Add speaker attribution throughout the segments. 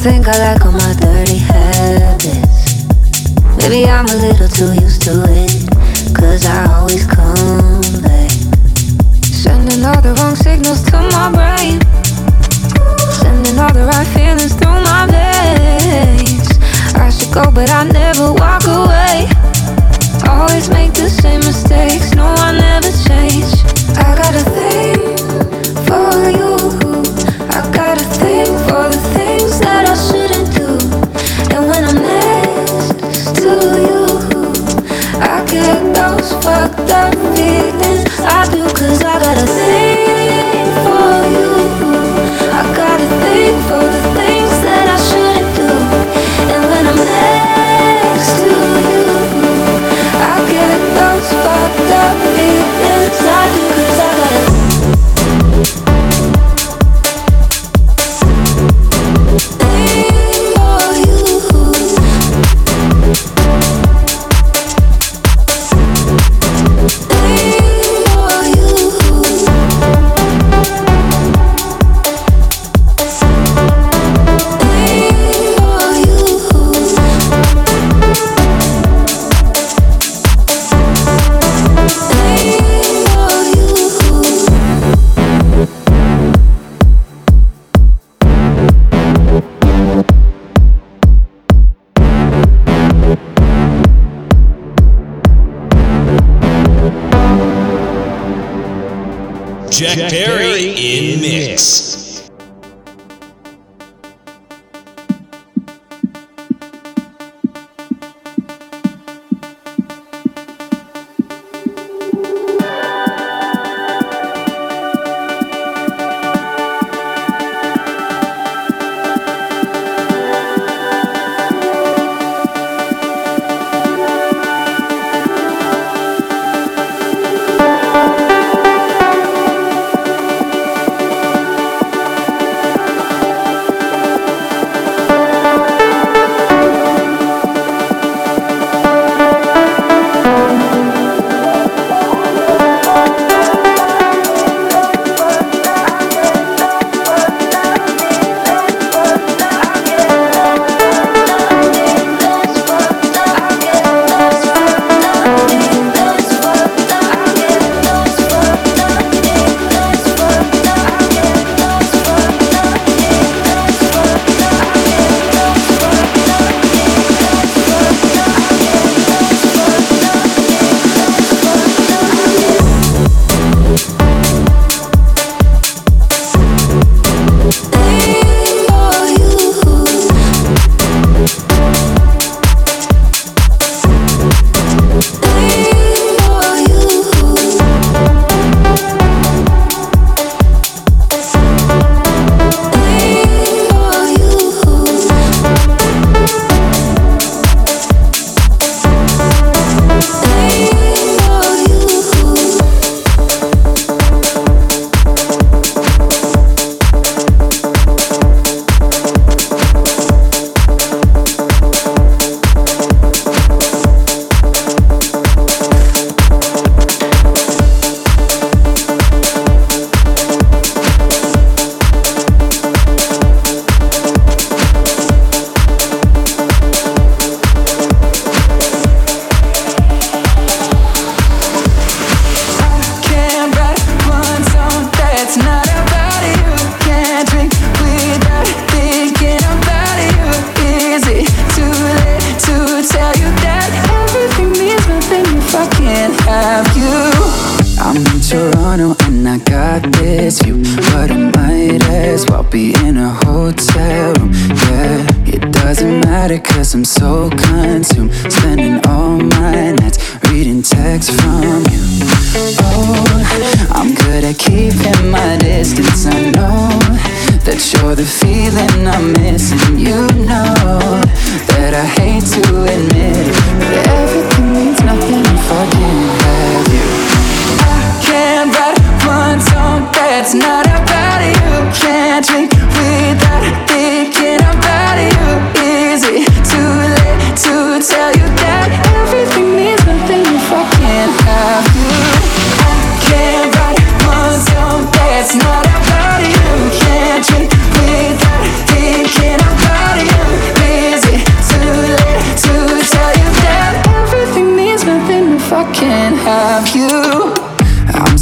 Speaker 1: think I like all my dirty habits. Maybe I'm a little too used to it, cause I always come back. Sending all the wrong signals to my brain, sending all the right feelings through my veins. I should go, but I never walk away. Always make the same mistakes, no, I never change. I got a thing for you, I got a got feelings. I do, cause I gotta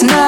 Speaker 1: that's not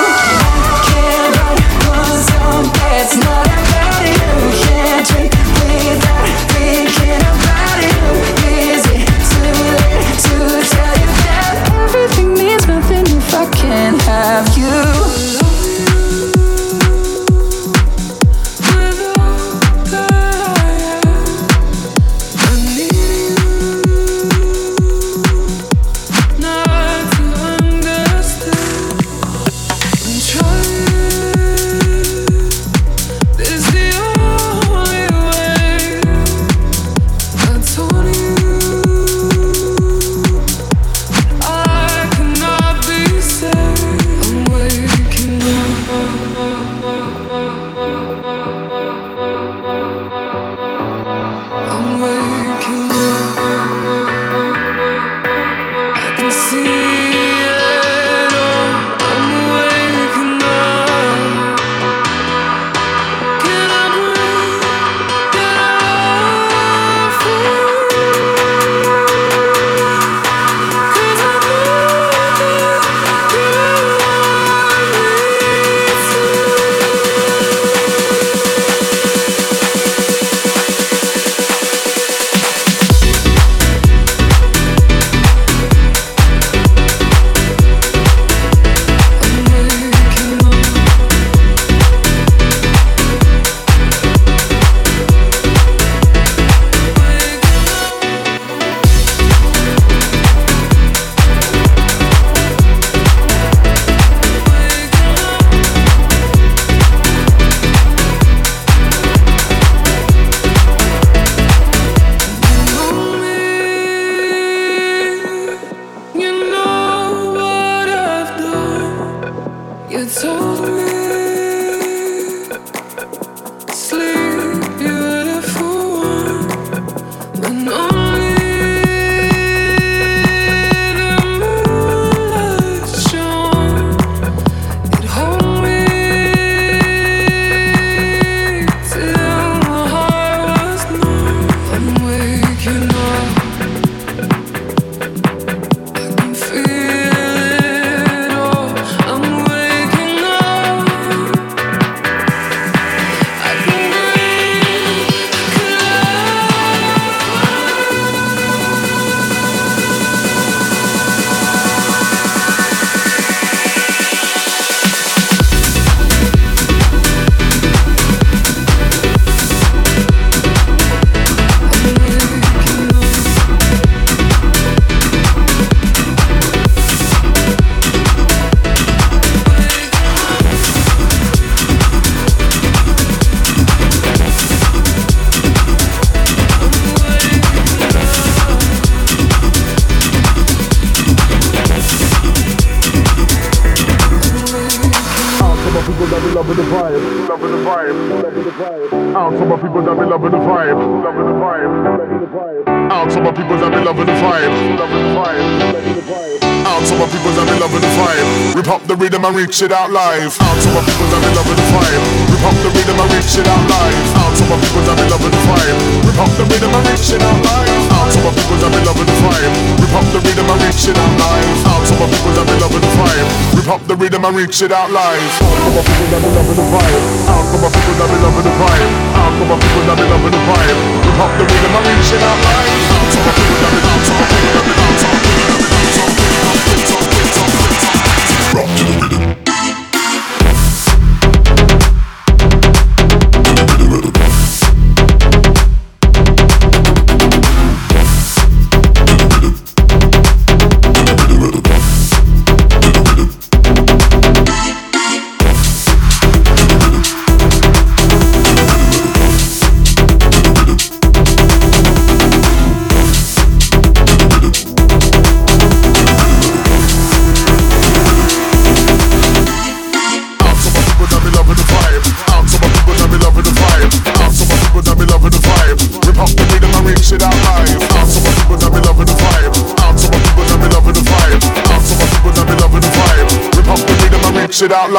Speaker 2: The reach it out live. Out to my people that be loving the vibe. Rip up the rhythm and reach it out live. Out to my people that be loving the vibe. Rip up the rhythm and reach it out live. Out to my people that be loving the vibe. Rip up the rhythm and reach it out live. Out to my people that be loving the vibe. Rip up the rhythm and reach it out live. Out to my people that be loving the vibe. Out to my people that be loving the vibe. Out to my people that be loving the vibe. Rip up the rhythm and reach it out live. Out to my people that be out to my people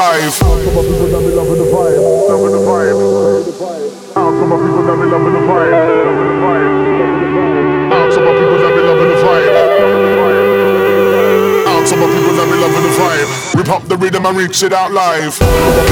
Speaker 2: live. To my people loving the vibe, my people the vibe, my people the vibe, my people be loving the vibe. Rip up the rhythm and reach it out live.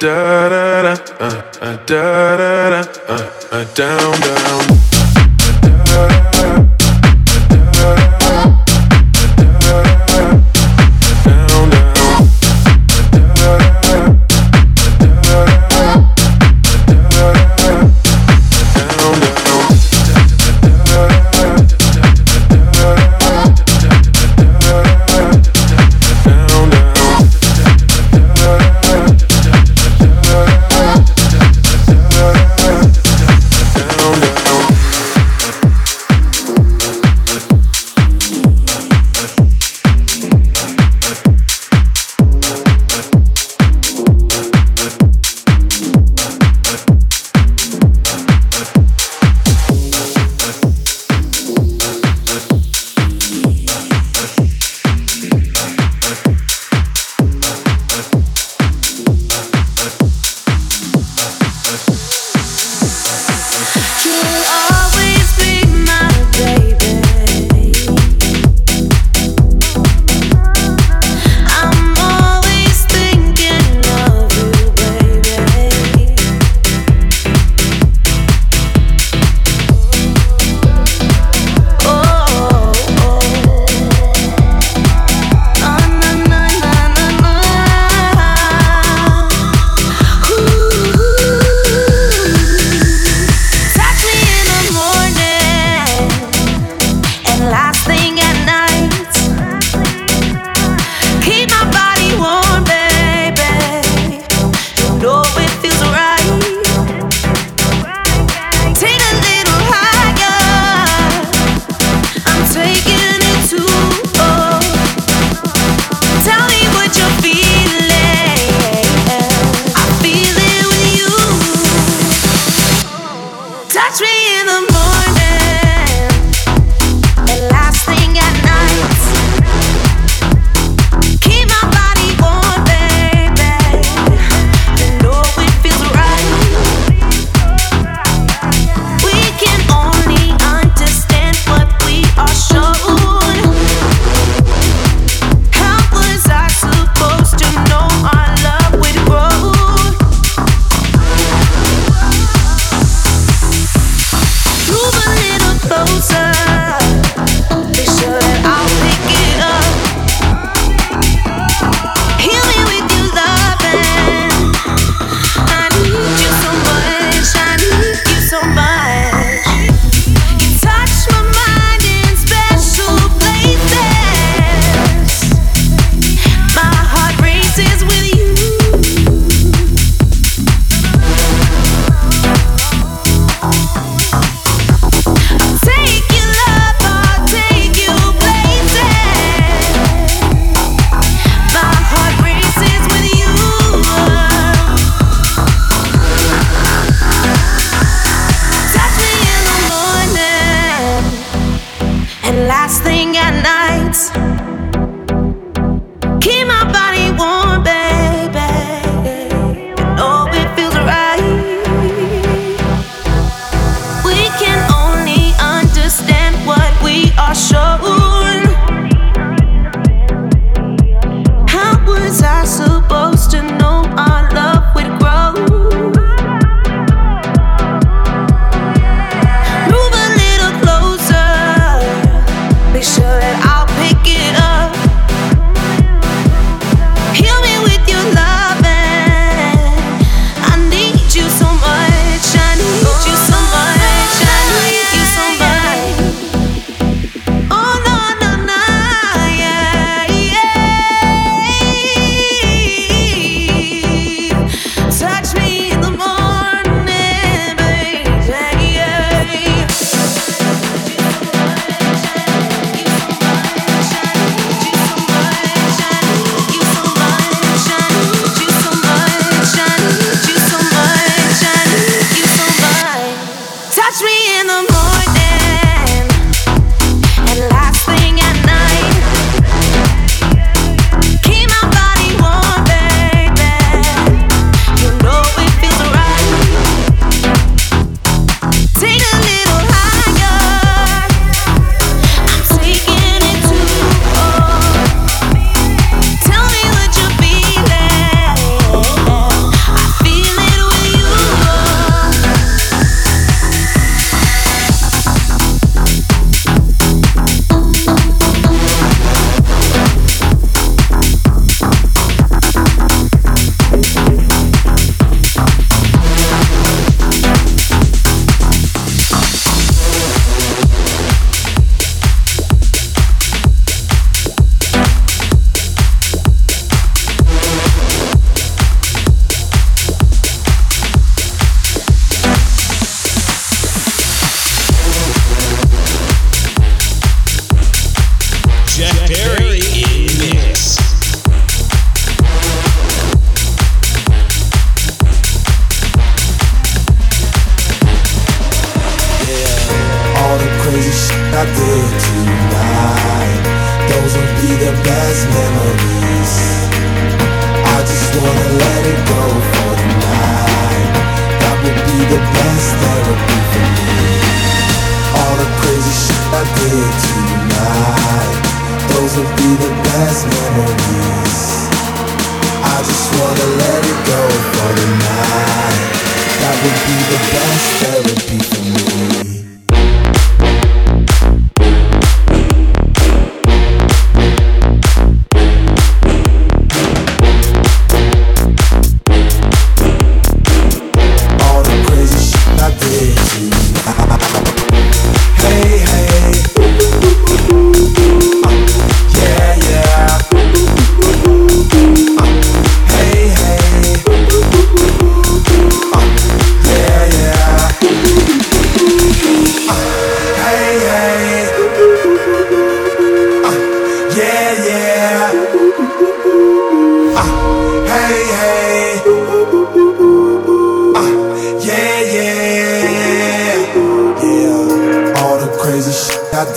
Speaker 3: da da da uh, uh, da da da uh, uh, down, down. Da, da,
Speaker 4: I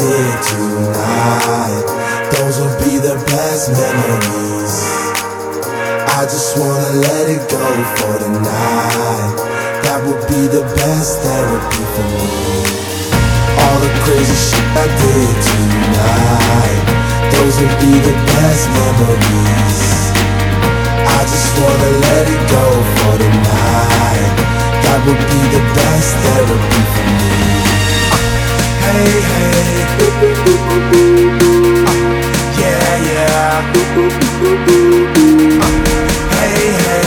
Speaker 4: tonight. Those will be the best memories. I just wanna let it go for the night. That would be the best therapy for me. All the crazy shit I did tonight. Those will be the best memories. I just wanna let it go for the night. That would be the best therapy for me.
Speaker 5: Your body so freaking tight.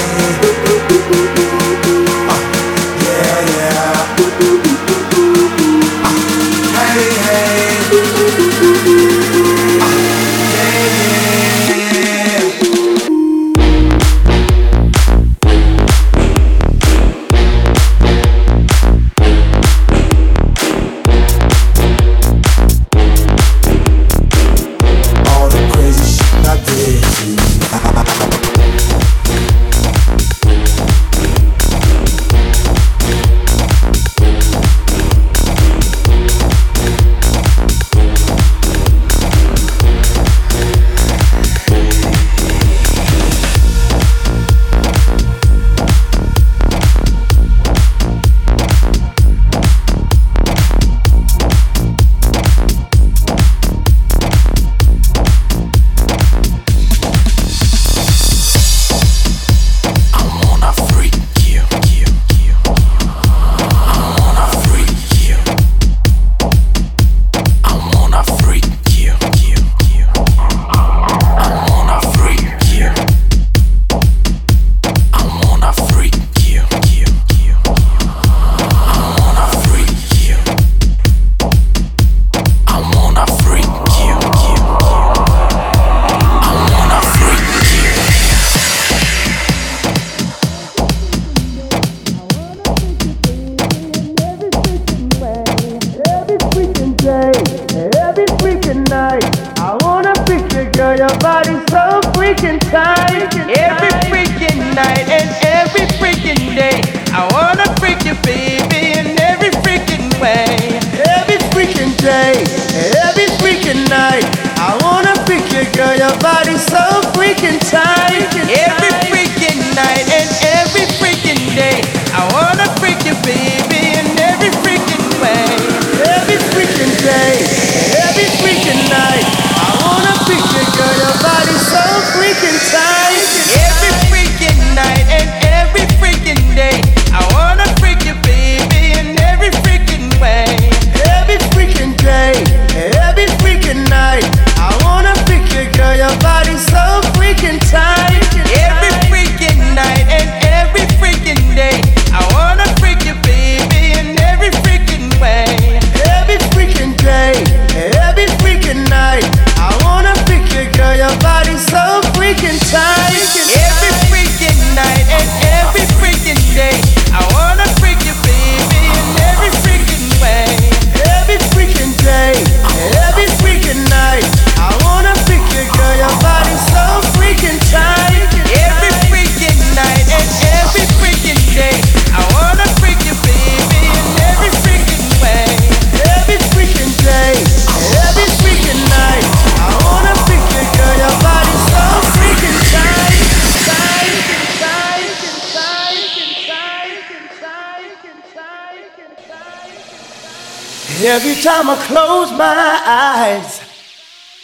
Speaker 5: Every time I close my eyes,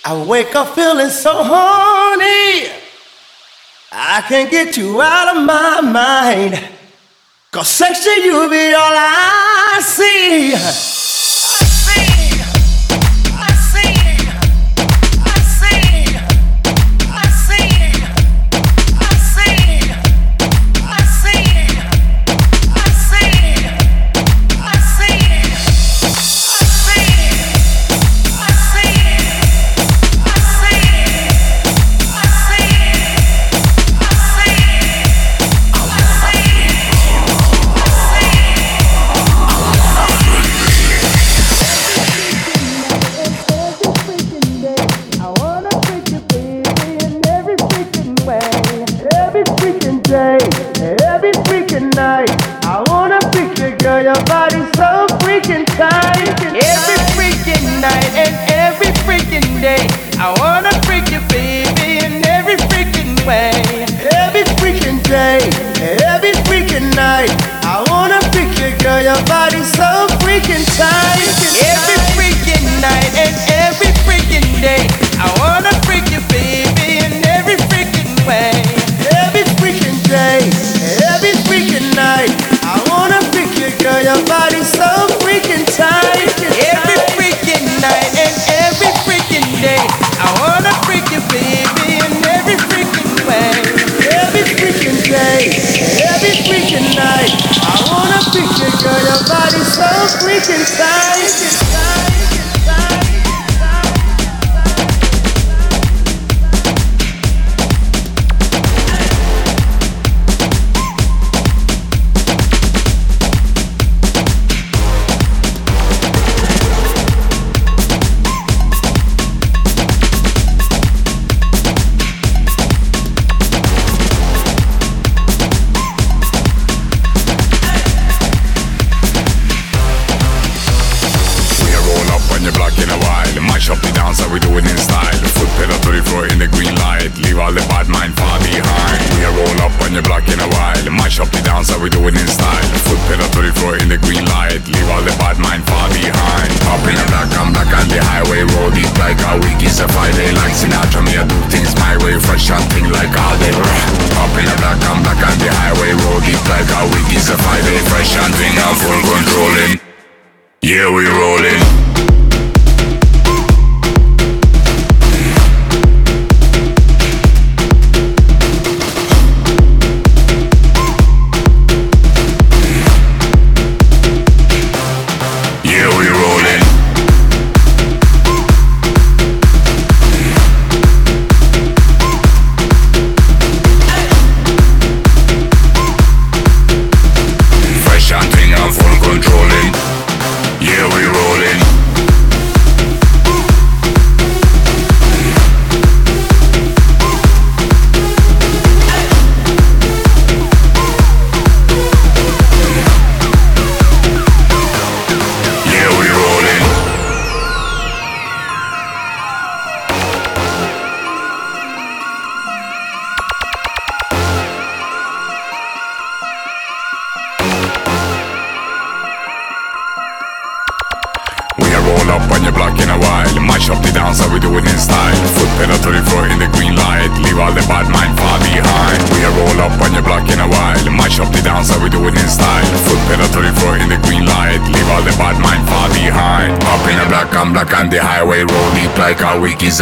Speaker 5: I wake up feeling so horny. I can't get you out of my mind. Cause to you be all I see.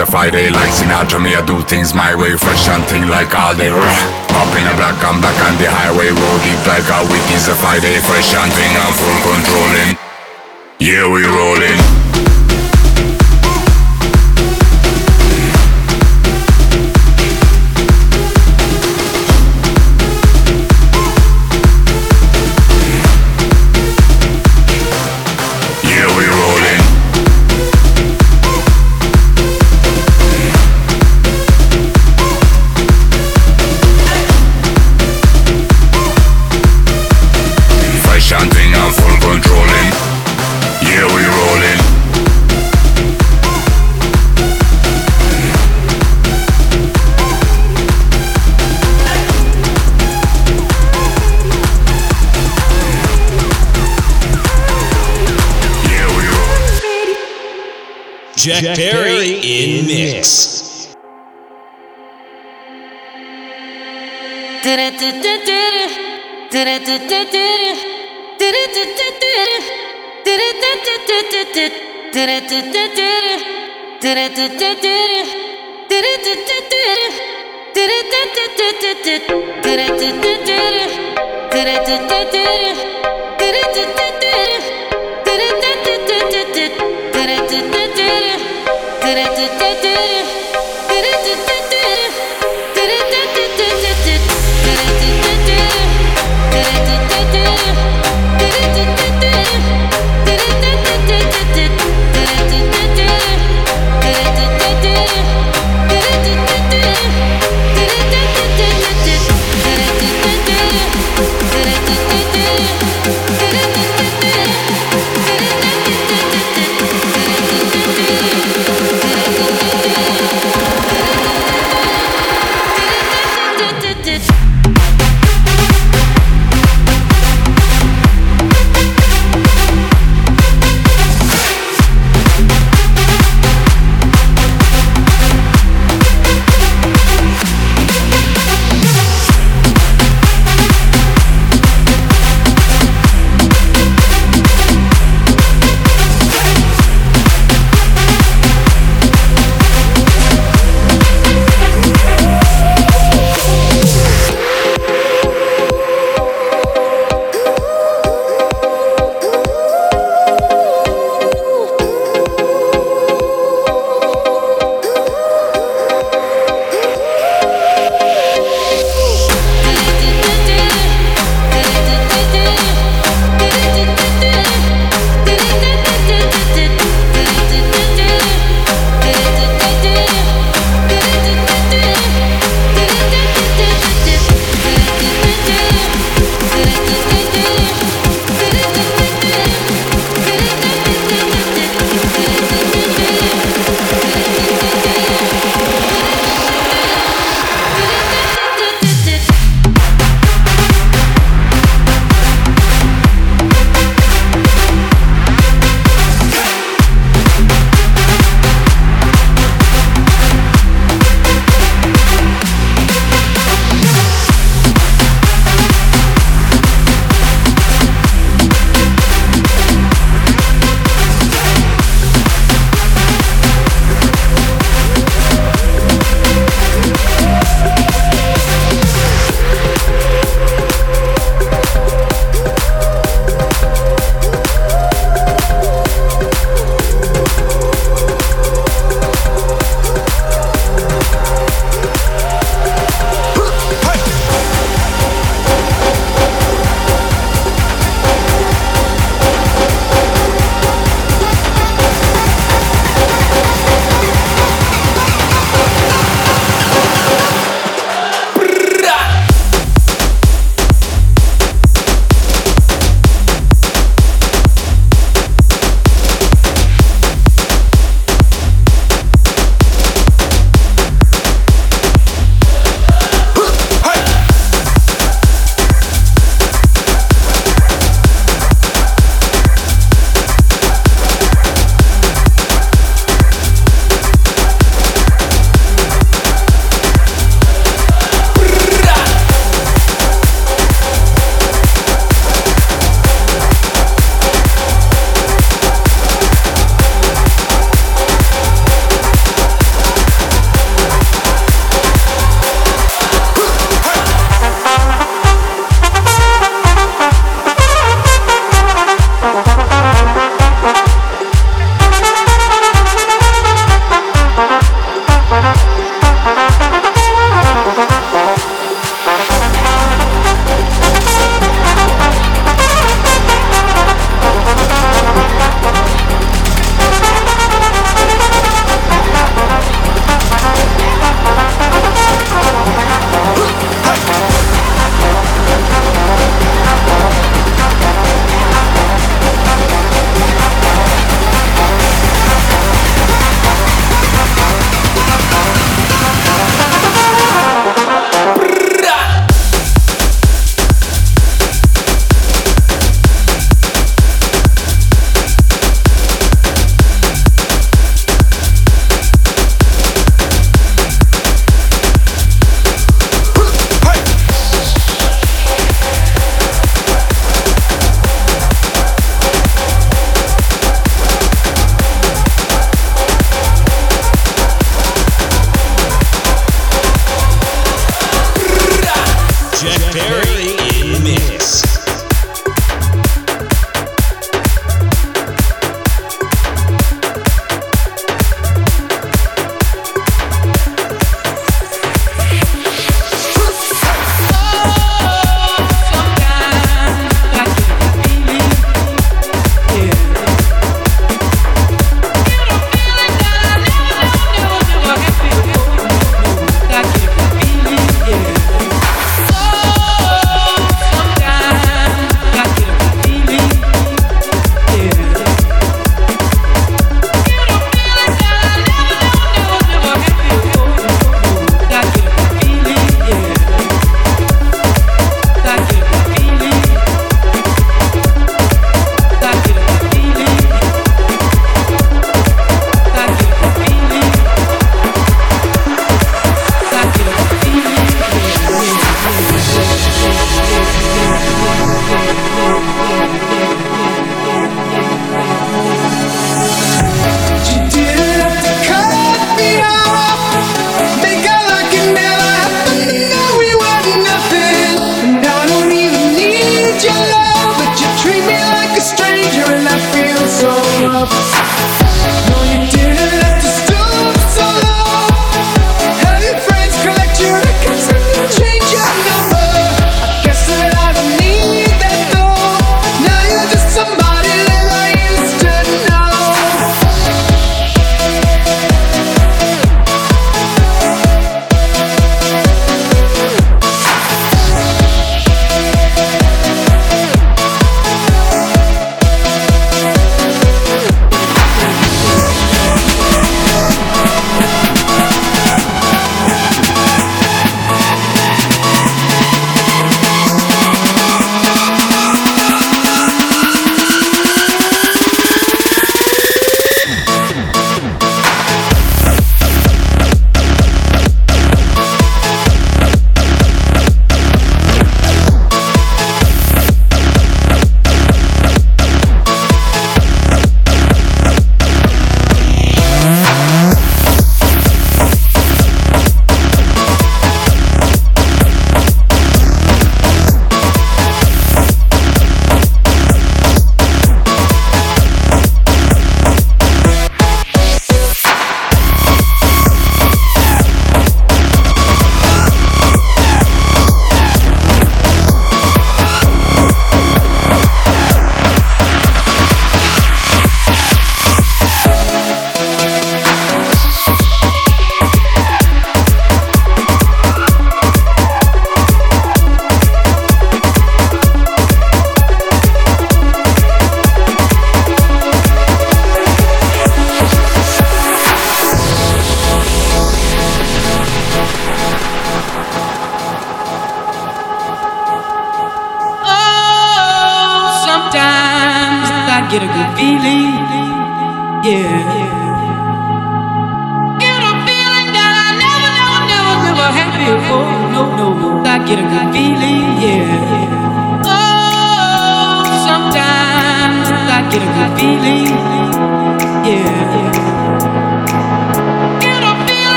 Speaker 6: A Friday like Sinatra, me I do things my way Fresh and thing like all day Up in a black, I'm back on the highway deep like a week It's a Friday, fresh and thing I'm full controlling. Yeah, we rolling.
Speaker 5: Did it, did it, did it.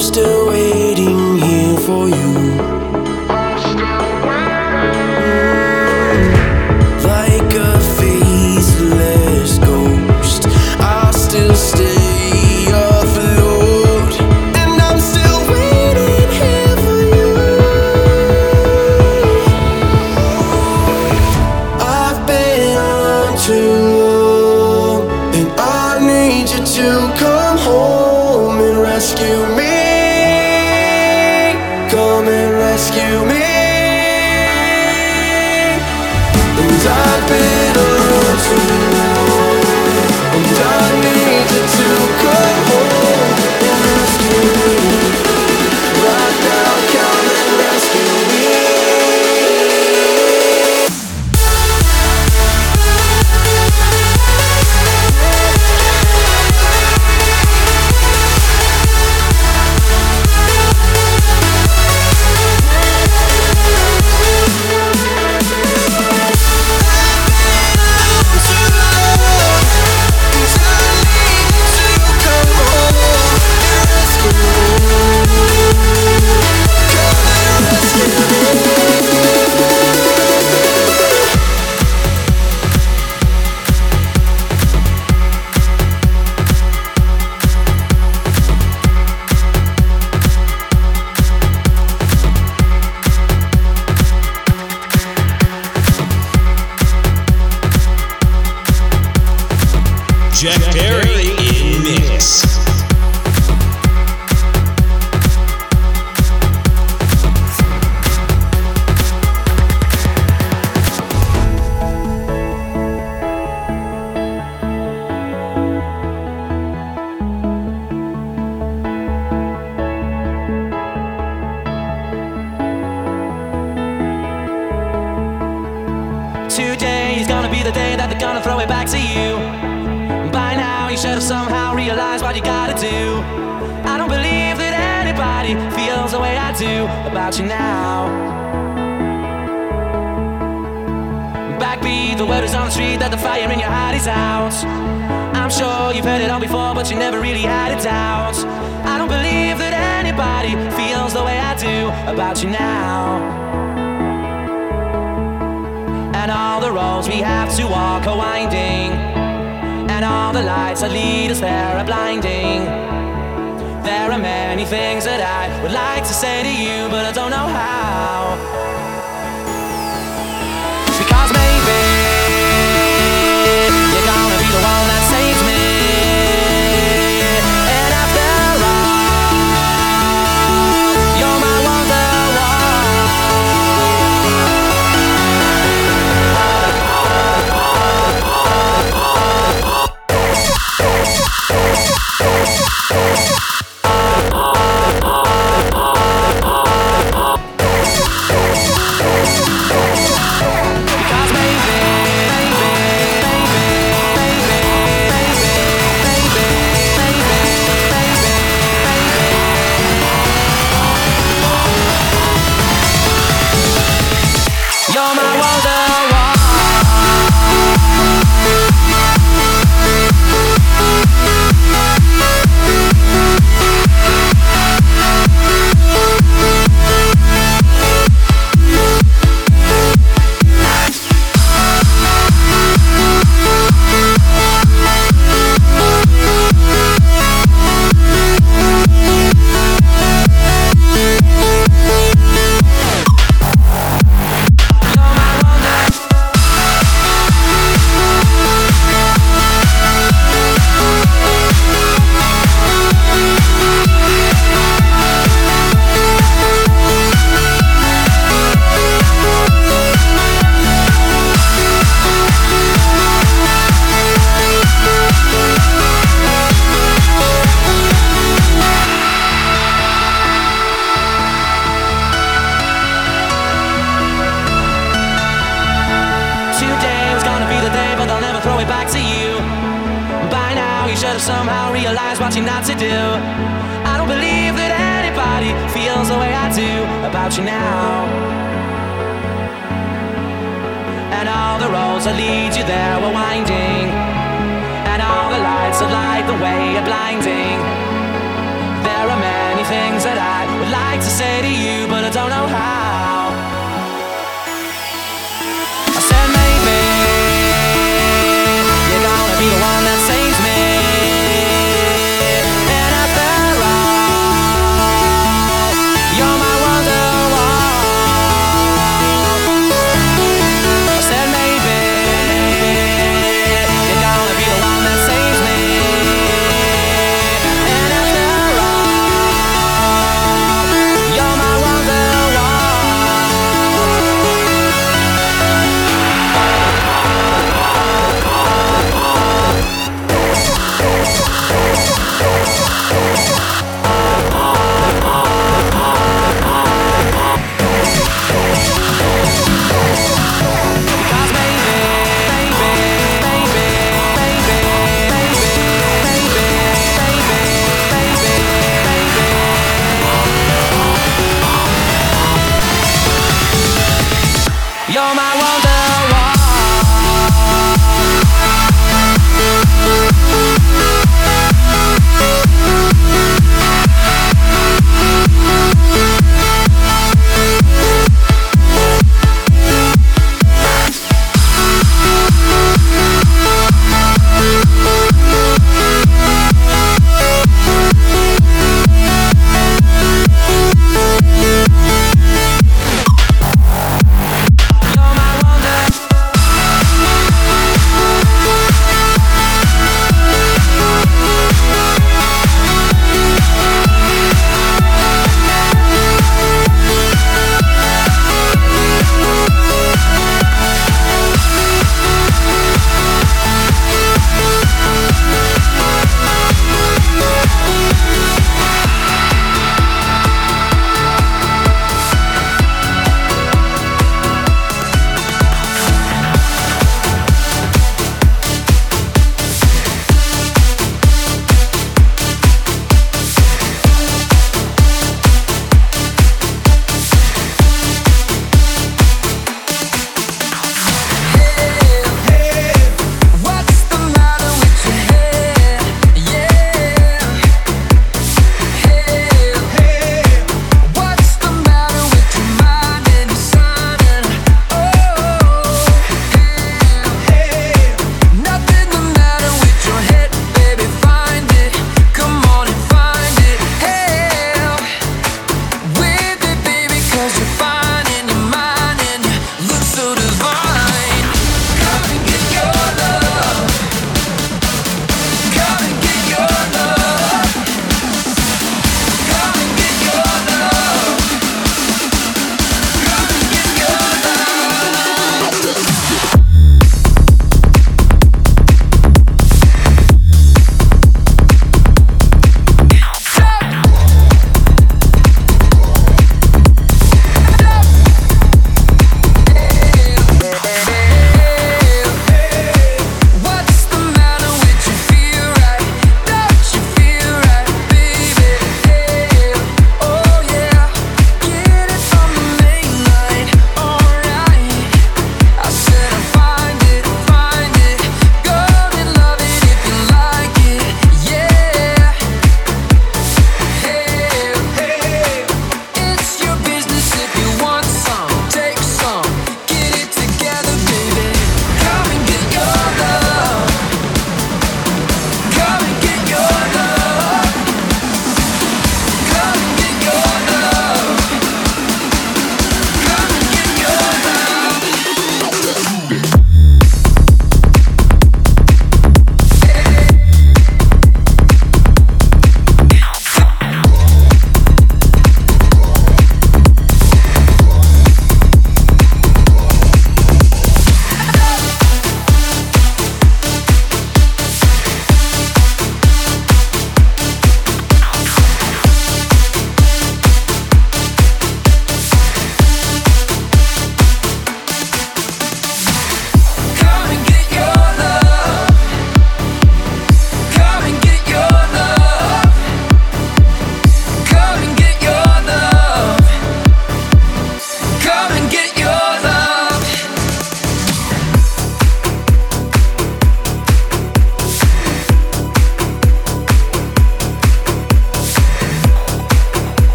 Speaker 7: Still waiting here for I'm
Speaker 8: about you now. Backbeat, the word is on the street that the fire in your heart is out. I'm sure you've heard it all before, but you never really had a doubt. I don't believe that anybody feels the way I do about you now and all the roads we have to walk are winding, and all the lights that lead us there are blinding. There are many things that I would like to say to you, but I don't know how.